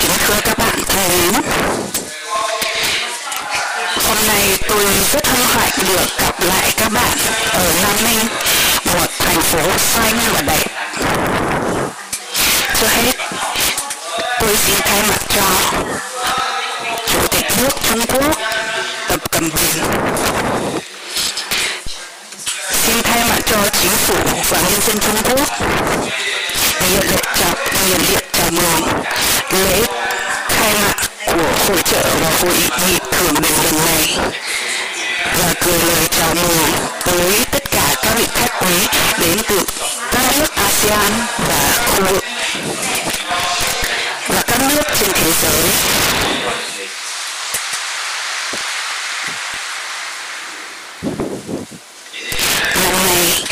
kính thưa các bạn thân mến hôm nay tôi rất hân hạnh được gặp lại các bạn ở Nam Ninh, một thành phố xanh và đẹp. Trước hết, tôi xin thay mặt cho chủ tịch nước Trung Quốc, Tập Cận Bình. Xin thay mặt cho chính phủ và nhân dân Trung Quốc, nhiệt liệt chào nhiệt liệt chào mừng lễ khai mạc của hội trợ và hội nghị thường niên lần này và gửi lời chào mừng tới tất cả các vị khách quý đến từ các nước ASEAN và khu vực và các nước trên thế giới. Năm nay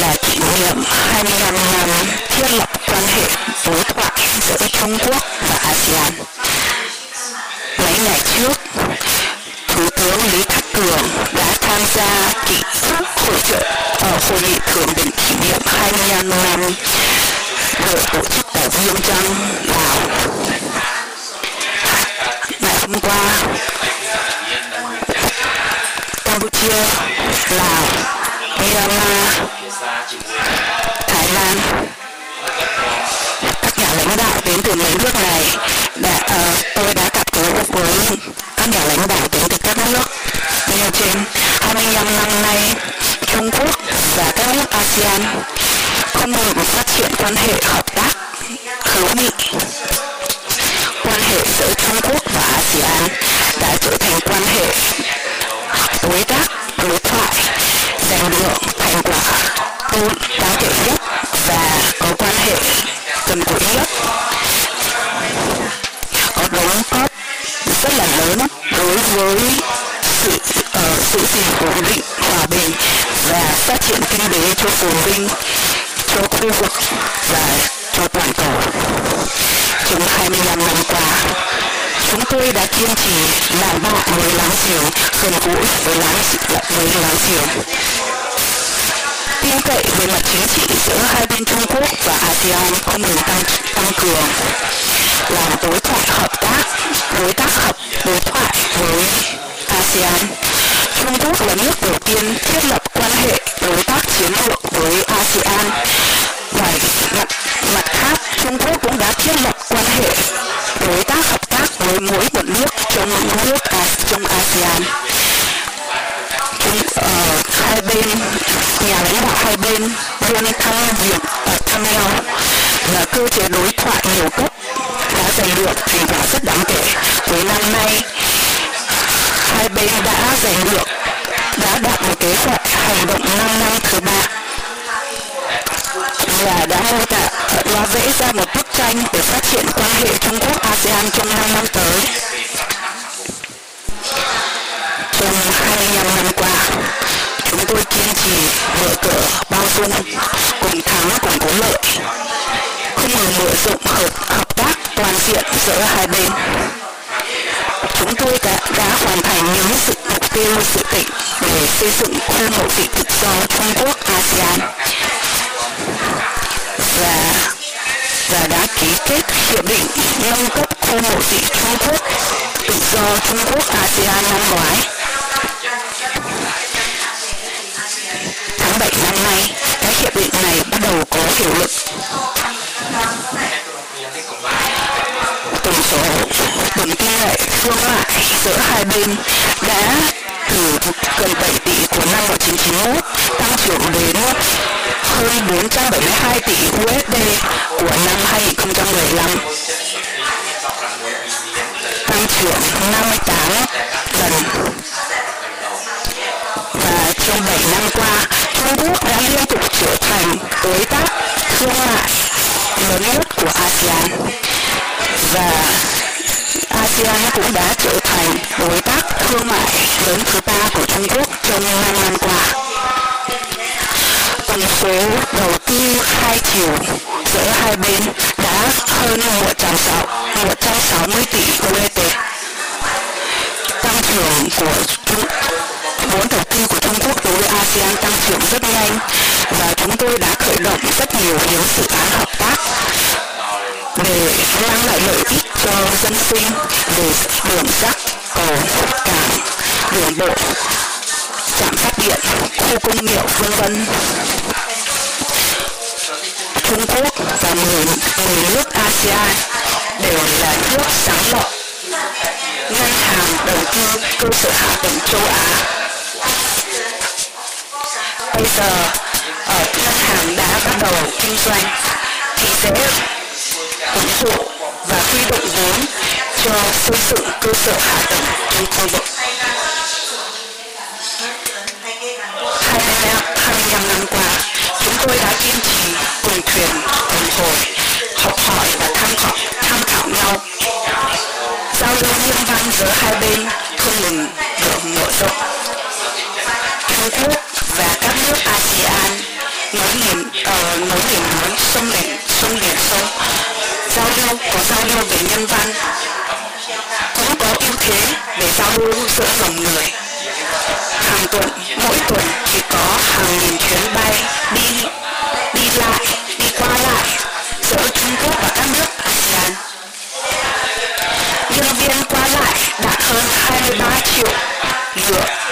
là kỷ niệm 25 năm thiết lập quan hệ đối thoại giữa Trung Quốc và ASEAN. Mấy ngày trước, Thủ tướng Lý Khắc Cường đã tham gia kỷ hội trợ ở hội nghị thượng đỉnh kỷ niệm 25 năm Hội tổ chức tại Viêng Chăn, Lào. ASEAN. Không ngừng phát triển quan hệ hợp tác, hữu nghị. Quan hệ giữa Trung Quốc và ASEAN đã trở thành quan hệ đối tác đối thoại giành được phồn vinh cho khu vực và cho toàn cầu. Trong 25 năm qua chúng tôi đã kiên trì làm bạn với láng giềng gần gũi với láng với láng giềng. Tin cậy về mặt chính trị giữa hai bên Trung Quốc và ASEAN không ngừng tăng, tăng cường. Làm đối thoại hợp tác cùng thắng cùng có lợi, không ngừng mở rộng hợp, hợp tác toàn diện giữa hai bên. Chúng tôi đã, đã hoàn thành những sự mục tiêu sự định để xây dựng khu mậu dịch tự do Trung Quốc ASEAN và và đã ký kết hiệp định nâng cấp khu mậu dịch Trung Quốc tự do Trung Quốc ASEAN năm ngoái. Tháng 7 năm nay, cái hiệp định này bắt đầu có hiệu lực. Tổng số tổng kim ngạch thương mại giữa hai bên đã từ gần 7 tỷ của năm 1991 tăng trưởng đến hơn 472 tỷ USD của năm 2015 tăng trưởng 58 lần và trong 7 năm qua Trung Quốc đã liên tục trở thành đối tác thương mại lớn nhất của ASEAN và ASEAN cũng đã trở thành đối tác thương mại lớn thứ ba của Trung Quốc trong năm năm qua. Tổng số đầu tư hai chiều giữa hai bên đã hơn 160 tỷ USD. Tăng trưởng của Trung vốn đầu tư của Trung Quốc đối với ASEAN tăng trưởng rất nhanh và chúng tôi đã khởi động rất nhiều những dự án hợp tác để mang lại lợi ích cho dân sinh về đường sắt, cầu, cảng, đường bộ, trạm phát điện, khu công nghiệp vân vân. Trung Quốc và 10, 10 nước ASEAN đều là nước sáng lập ngân hàng đầu tư cơ sở hạ tầng châu Á. Bây giờ ờ, ở ngân hàng đã bắt đầu kinh doanh thì sẽ ủng hộ và huy động vốn cho xây dựng cơ sở hạ tầng trong khu vực. 25 năm qua, chúng tôi đã kiên trì cùng thuyền, cùng hồi, học hỏi và tham khảo, tham khảo nhau. Giao lưu nhân văn giữa hai bên không ngừng được mở rộng. Trung Quốc và các nước ASEAN nối liền uh, nối liền núi sông liền sông liền sông giao lưu có giao lưu về nhân văn cũng có ưu thế để giao lưu giữa dòng người hàng tuần mỗi tuần thì có hàng nghìn chuyến bay đi đi lại đi qua lại giữa Trung Quốc và các nước ASEAN nhân viên qua lại đạt hơn 23 triệu lượt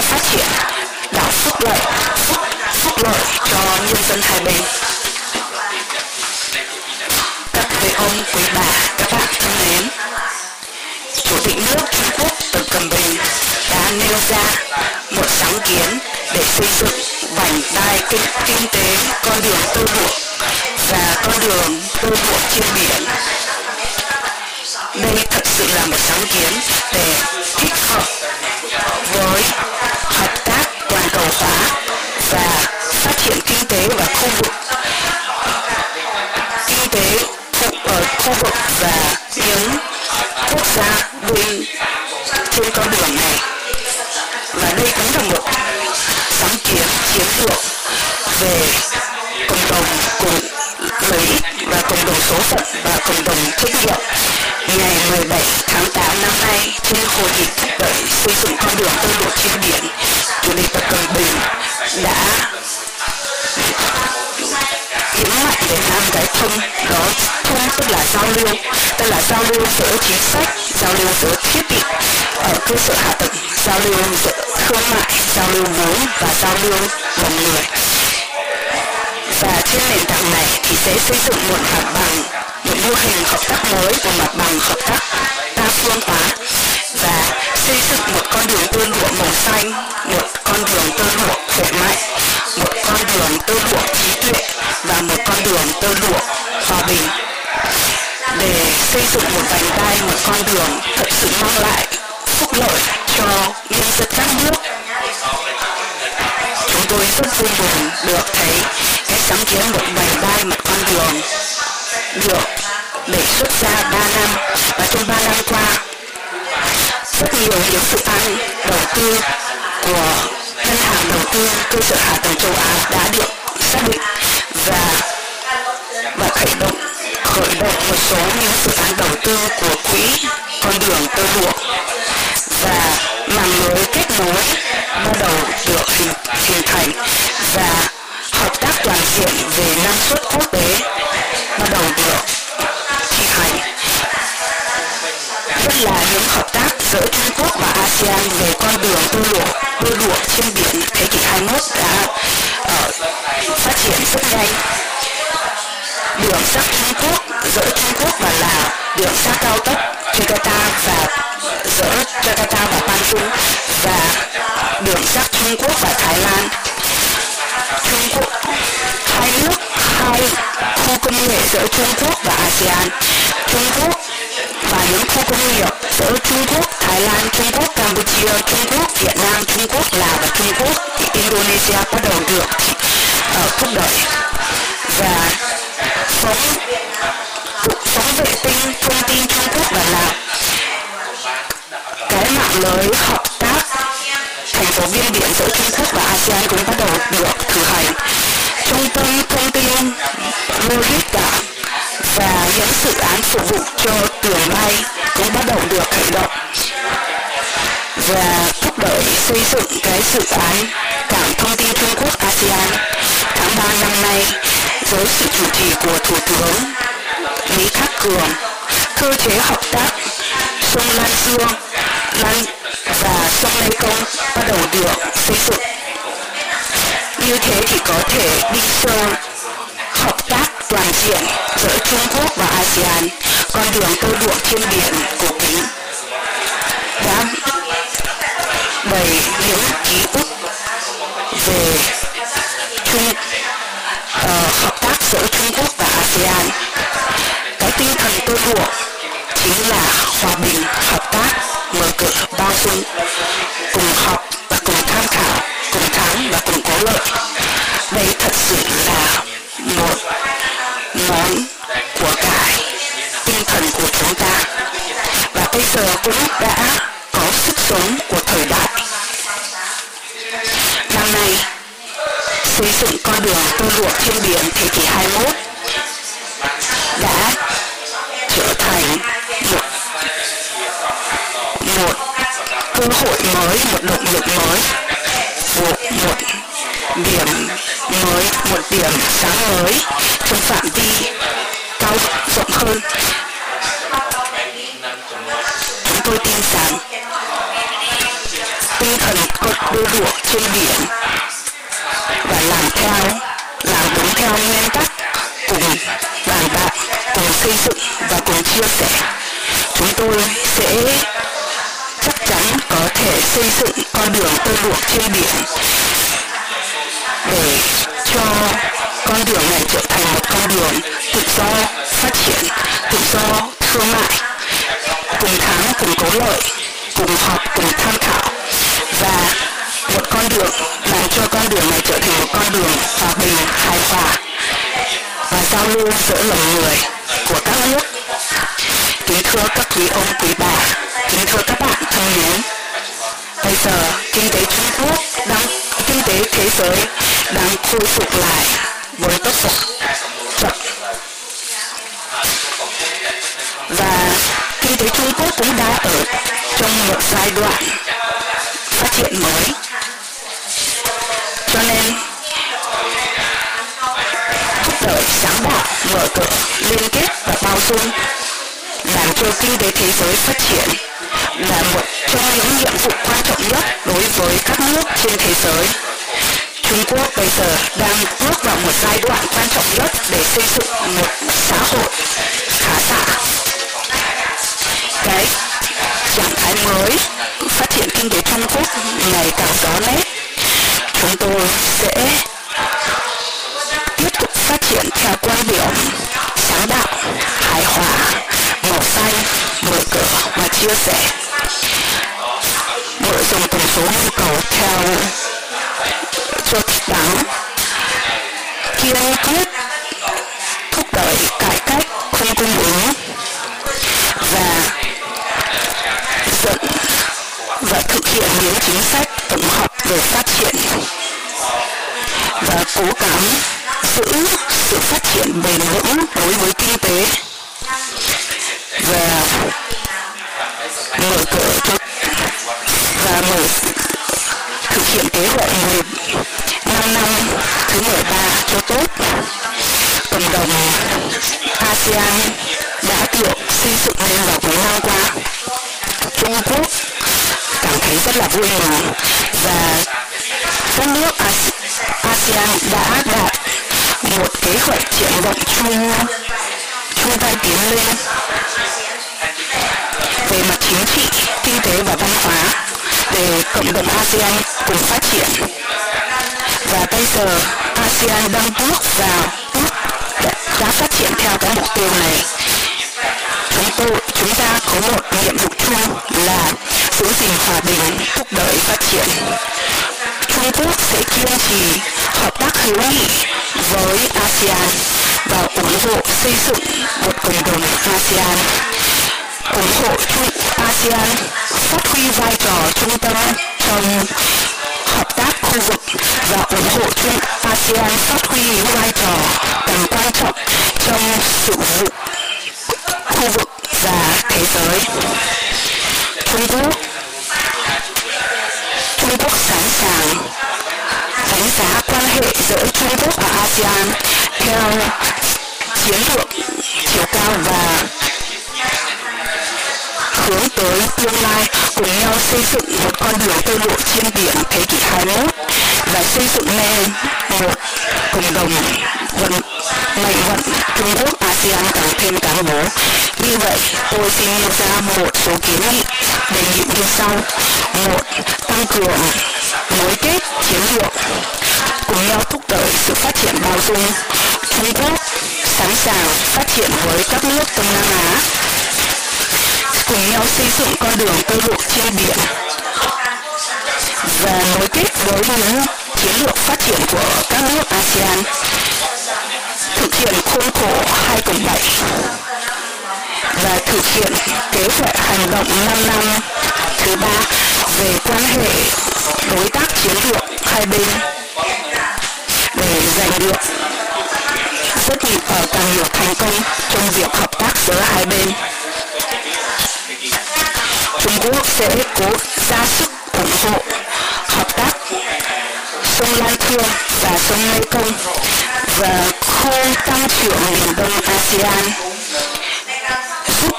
thể cùng nhau một số thiết bị ở cơ sở hạ tầng giao lưu giữa thương mại, giao lưu vốn và giao lưu lòng người. Và trên nền tảng này thì sẽ xây dựng một mặt bằng, một mô hình hợp tác mới, một mặt bằng hợp tác đa phương hóa và xây dựng một con đường tơ lụa màu xanh, một con đường tơ lụa khỏe mạnh, một con đường tơ lụa trí tuệ và một con đường tơ lụa hòa bình để xây dựng một vành đai một con đường thật sự mang lại phúc lợi cho nhân dân các nước. Chúng tôi rất vui mừng được thấy cái sáng kiến một vành đai một con đường được đề xuất ra 3 năm. Và trong 3 năm qua, rất nhiều những dự án đầu tư của ngân hàng đầu tư cơ sở hạ tầng châu Á đã được xác định và và khởi động khởi động một số những dự án đầu tư của quỹ con đường tơ lụa và mạng lưới kết nối Jakarta và Bandung và đường sắt Trung Quốc và Thái Lan. Trung Quốc, hai nước, hai khu công nghệ giữa Trung Quốc và ASEAN. Trung Quốc và những khu công nghiệp giữa Trung Quốc, Thái Lan, Trung Quốc, Campuchia, Trung Quốc, Việt Nam, Trung Quốc, Lào và Trung Quốc Indonesia bắt đầu được ờ, ở thúc đẩy và phóng phóng vệ tinh thông tin Trung Quốc và Lào cái lưới hợp tác, thành phố biên biển giữa Trung Quốc và ASEAN cũng bắt đầu được thực hành. Trung tâm thông tin logic cả và những dự án phục vụ cho tường bay cũng bắt đầu được khởi động và thúc đẩy xây dựng cái dự án cảng thông tin Trung Quốc ASEAN. Tháng 3 năm nay với sự chủ trì của Thủ tướng Lý Khắc Cường, cơ chế hợp tác sông Lan Dương Lăng và sông Mê Công bắt đầu được xây dựng. Như thế thì có thể đi sâu hợp tác toàn diện giữa Trung Quốc và ASEAN con đường tơ đuộng trên biển của kính đã đầy những ký ức về Trung uh, hợp tác giữa Trung Quốc và ASEAN. Cái tinh thần tơ đuộng tôi tin rằng tinh thần cột đôi đuổi trên biển và làm theo làm đúng theo nguyên tắc cùng bàn bạc cùng xây dựng và cùng chia sẻ chúng tôi sẽ chắc chắn có thể xây dựng con đường tơ lụa trên biển để cho con đường này trở thành một con đường tự do phát triển tự do thương mại cùng thắng cùng có lợi cùng học cùng tham khảo. Và một con đường làm cho con đường này trở thành một con đường hòa bình, hài hòa và giao lưu giữa lòng người của các nước. Kính thưa các quý ông, quý bà, kính thưa các bạn thân mến. Bây giờ kinh tế trung quốc đang, kinh tế thế giới đang khôi phục lại với tốc độ cũng đã ở trong một giai đoạn phát triển mới cho nên, thúc đẩy sáng tạo, mở cửa, liên kết và bao dung làm cho kinh tế thế giới phát triển là một trong những nhiệm vụ quan trọng nhất đối với các nước trên thế giới Trung Quốc bây giờ đang bước vào một giai đoạn quan trọng nhất để xây dựng một xã hội khá giả. Cái trạng thái mới phát triển kinh tế Trung Quốc ngày càng rõ nét. Chúng tôi sẽ tiếp tục phát triển theo quan điểm sáng đạo, hài hòa, màu xanh, mở cửa và chia sẻ. Mở rộng tổng số nhu cầu theo cho đảng kiên quyết thúc đẩy cải cách không cung ứng hiện những chính sách tổng hợp về phát triển và cố gắng giữ sự phát triển bền vững đối với kinh tế và mở cửa cho và mở thực hiện kế hoạch 15 năm thứ 13 cho tốt. Cộng đồng ASEAN đã được xây dựng lên vào cuối năm qua. Trung Quốc thấy rất là vui mừng và các nước ASEAN đã đạt một kế hoạch triển vọng chung chung tay tiến lên về mặt chính trị, kinh tế và văn hóa để cộng đồng ASEAN cùng phát triển. Và bây giờ ASEAN đang bước vào bước đã phát triển theo cái mục tiêu này. Chúng tôi, chúng ta có một nhiệm vụ chung là giữ gìn hòa bình, thúc đẩy phát triển. Trung Quốc sẽ kiên trì hợp tác hữu nghị với ASEAN và ủng hộ xây dựng một cộng đồng ASEAN ủng hộ Trung ASEAN phát huy vai trò trung tâm trong hợp tác khu vực và ủng hộ Trung ASEAN phát huy vai trò tầm quan trọng trong sự vụ khu vực và thế giới. Trung Quốc Trung Quốc sẵn sàng đánh giá quan hệ giữa Trung Quốc và ASEAN theo chiến lược chiều cao và hướng tới tương lai cùng nhau xây dựng một con đường tơ lụa trên biển thế kỷ 21 và xây dựng nên một cộng đồng vận mệnh vận Trung Quốc ASEAN càng thêm cán bố. Như vậy, tôi xin nêu ra một số kiến nghị đề nghị như sau. Một, tăng cường nối kết chiến lược cùng nhau thúc đẩy sự phát triển bao dung. Trung Quốc sẵn sàng phát triển với các nước Đông Nam Á cùng nhau xây dựng con đường tơ lụa trên biển và nối kết với những chiến lược phát triển của các nước ASEAN thực hiện khuôn khổ hai cộng 7 và thực hiện kế hoạch hành động 5 năm. Thứ ba, về quan hệ đối tác chiến lược hai bên. Để giành được rất nhiều ở càng nhiều thành công trong việc hợp tác giữa hai bên. Trung Quốc sẽ cố ra sức ủng hộ hợp tác sông Lan Thương và sông công và khơi tăng trưởng miền Đông ASEAN giúp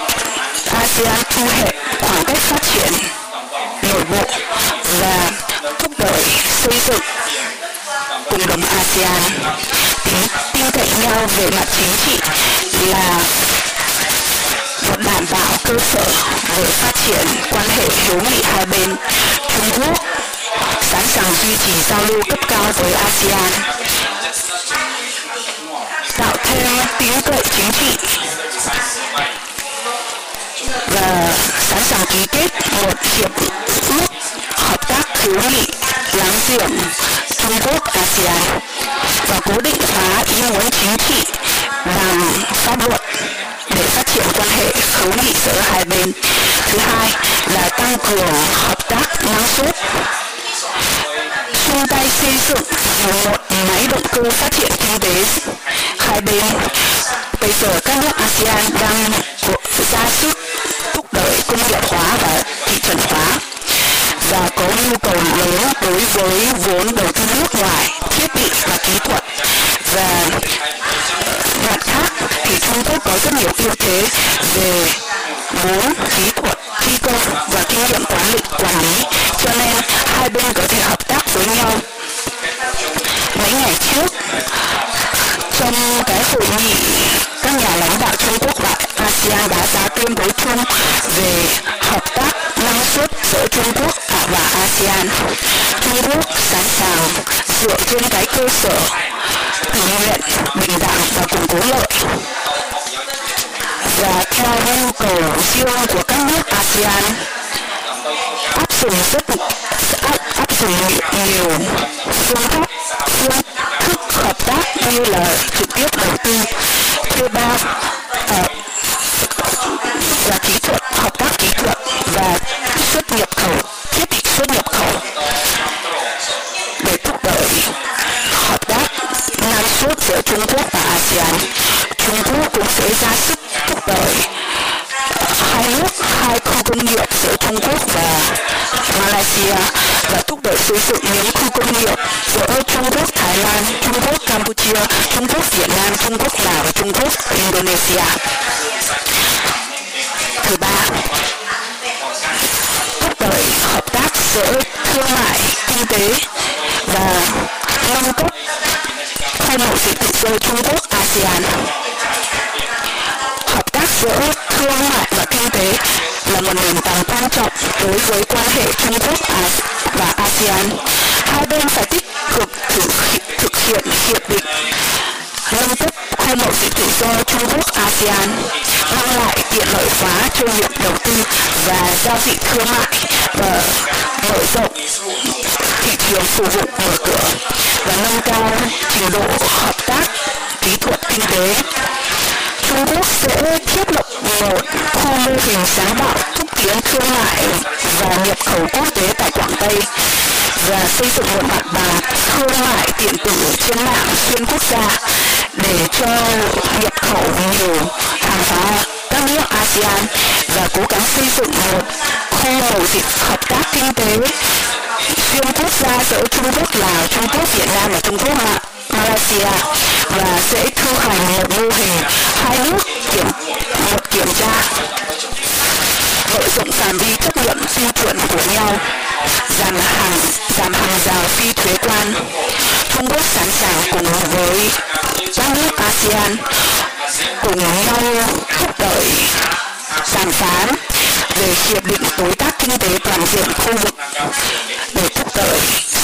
ASEAN thu hẹp khoảng cách phát triển nội bộ và thúc đẩy xây dựng cộng đồng ASEAN tính tin cậy nhau về mặt chính trị là một đảm bảo cơ sở để phát triển quan hệ hữu nghị hai bên. Trung Quốc sẵn sàng duy trì giao lưu cấp cao với ASEAN, thêm tín chính trị và sẵn sàng ký kết một hiệp ước hợp tác hữu nghị láng giềng Trung Quốc ASEAN và cố định hóa ý muốn chính trị và pháp luật để phát triển quan hệ hữu nghị giữa hai bên. Thứ hai là tăng cường hợp tác năng suất chung tay xây dựng một máy động cơ phát triển kinh tế hai bên. Bây giờ các nước ASEAN đang ra sức thúc đẩy công nghiệp hóa và thị trường hóa và có nhu cầu lớn đối với vốn đầu tư nước ngoài, thiết bị và kỹ thuật và mặt khác thì Trung Quốc có rất nhiều ưu thế về vốn, kỹ thuật, thi công và kinh nghiệm quản lý quản lý sở tình nguyện, bình đẳng và cùng cố lợi. Và theo nhu cầu riêng của các nước ASEAN áp dụng rất áp, áp dụng nhiều phương pháp phương thức hợp tác như là trực tiếp đầu tư thuê bao và ờ, kỹ thuật hợp tác kỹ thuật và xuất nhập khẩu thiết bị xuất nhập khẩu để thúc đẩy giữa Trung Quốc và ASEAN. Trung Quốc cũng sẽ ra sức thúc đẩy hai nước, hai khu công nghiệp giữa Trung Quốc và Malaysia và thúc đẩy xây dựng những khu công nghiệp giữa Trung Quốc, Thái Lan, Trung Quốc, Campuchia, Trung Quốc, Việt Nam, Trung Quốc, Lào và Trung Quốc, Indonesia. Lợi hóa việc đầu tư và giao dịch thương mại và mở rộng thị trường phục vụ mở cửa và nâng cao trình độ hợp tác kỹ thuật kinh tế. Trung Quốc sẽ thiết lập một khu mô hình sáng tạo xúc tiến thương mại và nhập khẩu quốc tế tại Quảng Tây và xây dựng một mặt bằng thương mại điện tử trên mạng xuyên quốc gia để cho nhập khẩu nhiều hàng hóa các nước ASEAN và cố gắng xây dựng một khu mậu dịch hợp tác kinh tế. Xuyên quốc gia giữa Trung Quốc, Lào, Trung Quốc, Việt Nam và Trung Quốc Malaysia và sẽ thu hành một mô hình hai nước kiểm một kiểm tra. Mở rộng phạm vi chấp nhận tiêu chuẩn của nhau giảm hàng giảm hàng rào phi thuế quan. Trung Quốc sẵn sàng cùng với các nước ASEAN 8 về hiệp định đối tác kinh tế toàn diện khu vực để thúc đẩy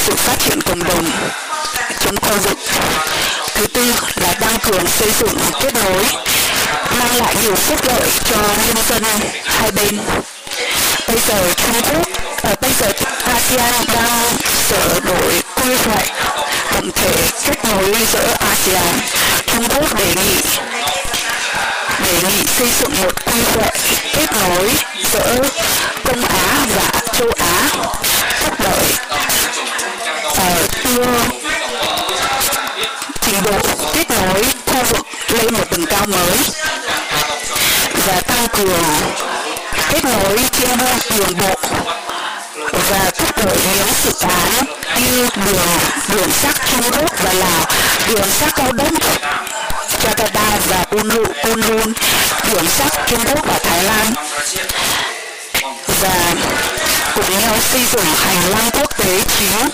sự phát triển cộng đồng trong khu vực. Thứ tư là tăng cường xây dựng kết nối, mang lại nhiều phúc lợi cho nhân dân hai bên. Bây giờ Trung Quốc, ở bây giờ ASEAN đang sửa đổi quy hoạch tổng thể kết nối giữa ASEAN. Trung Quốc đề nghị đề nghị xây dựng một quy hoạch kết nối giữa Đông Á và châu Á thúc đẩy uh, đưa trình độ kết nối khu vực lên một tầng cao mới và tăng cường kết nối trên đường bộ và thúc đẩy những dự án như đường đường sắt Trung Quốc và Lào, đường sắt cao tốc Jakarta và Kunlun, đường sắt Trung Quốc và Thái Lan. Và cùng nhau xây dựng hành lang quốc tế chính.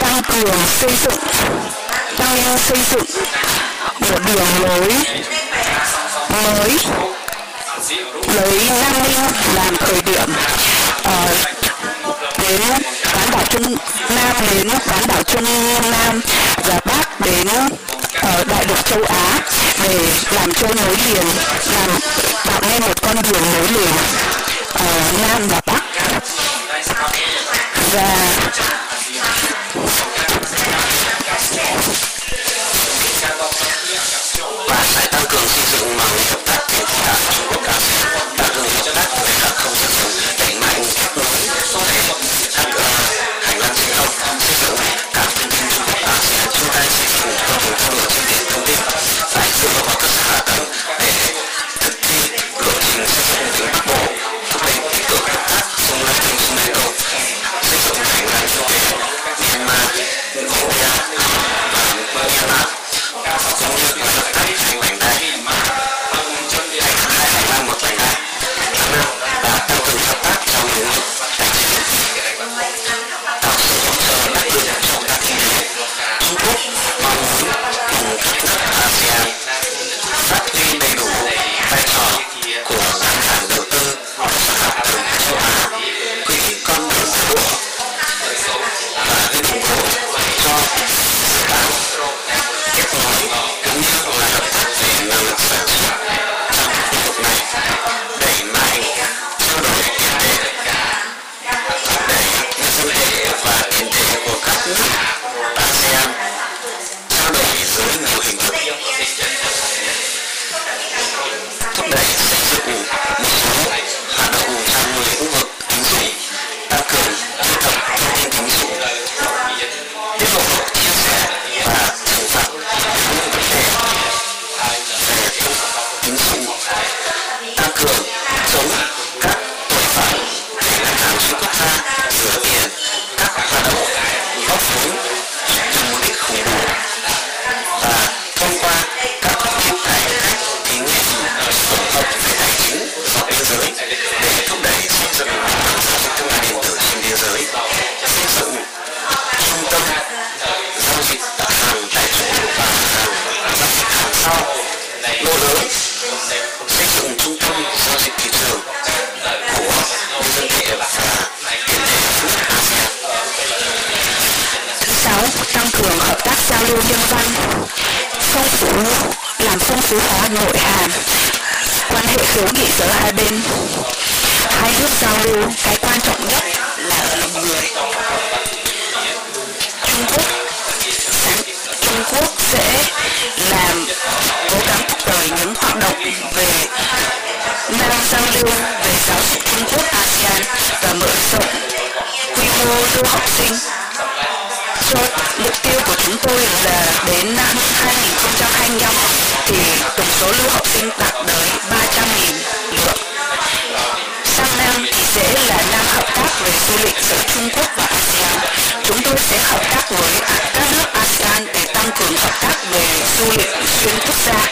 Tăng cường xây dựng tăng xây dựng một đường lối mới lấy Nam Ninh làm khởi điểm. Uh, đến bán đảo Trung Nam đến bán đảo Trung Nam và Bắc đến ở đại lục châu Á để làm cho nối liền, làm tạo nên một con đường nối liền ở Nam và Bắc. Và hữu nghị giữa hai bên. Hai nước giao lưu, cái quan trọng nhất là ở lòng người. Trung Quốc Trung Quốc sẽ làm, cố gắng thúc đẩy những hoạt động về năng giao lưu, về giáo dục Trung Quốc ASEAN và mở rộng quy mô du học sinh. Cho mục tiêu của chúng tôi là đến năm 2025 thì tổng số lưu học sinh đạt tới 300.000 lượt. Sang năm thì sẽ là năm hợp tác về du lịch giữa Trung Quốc và ASEAN. Chúng tôi sẽ hợp tác với các nước ASEAN để tăng cường hợp tác về du lịch xuyên quốc gia.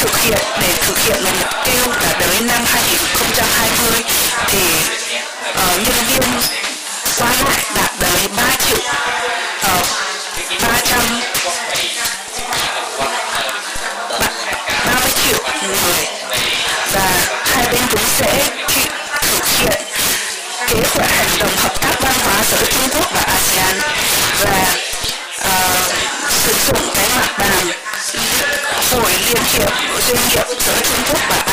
Thực hiện để thực hiện mục tiêu là tới năm 2020 thì uh, nhân viên qua lại đạt tới 3 triệu uh, 300 sẽ thực hiện kế hoạch hành động hợp tác văn hóa giữa Trung Quốc và ASEAN và uh, sử dụng cái mặt bàn hội liên hiệp doanh nghiệp giữa Trung Quốc và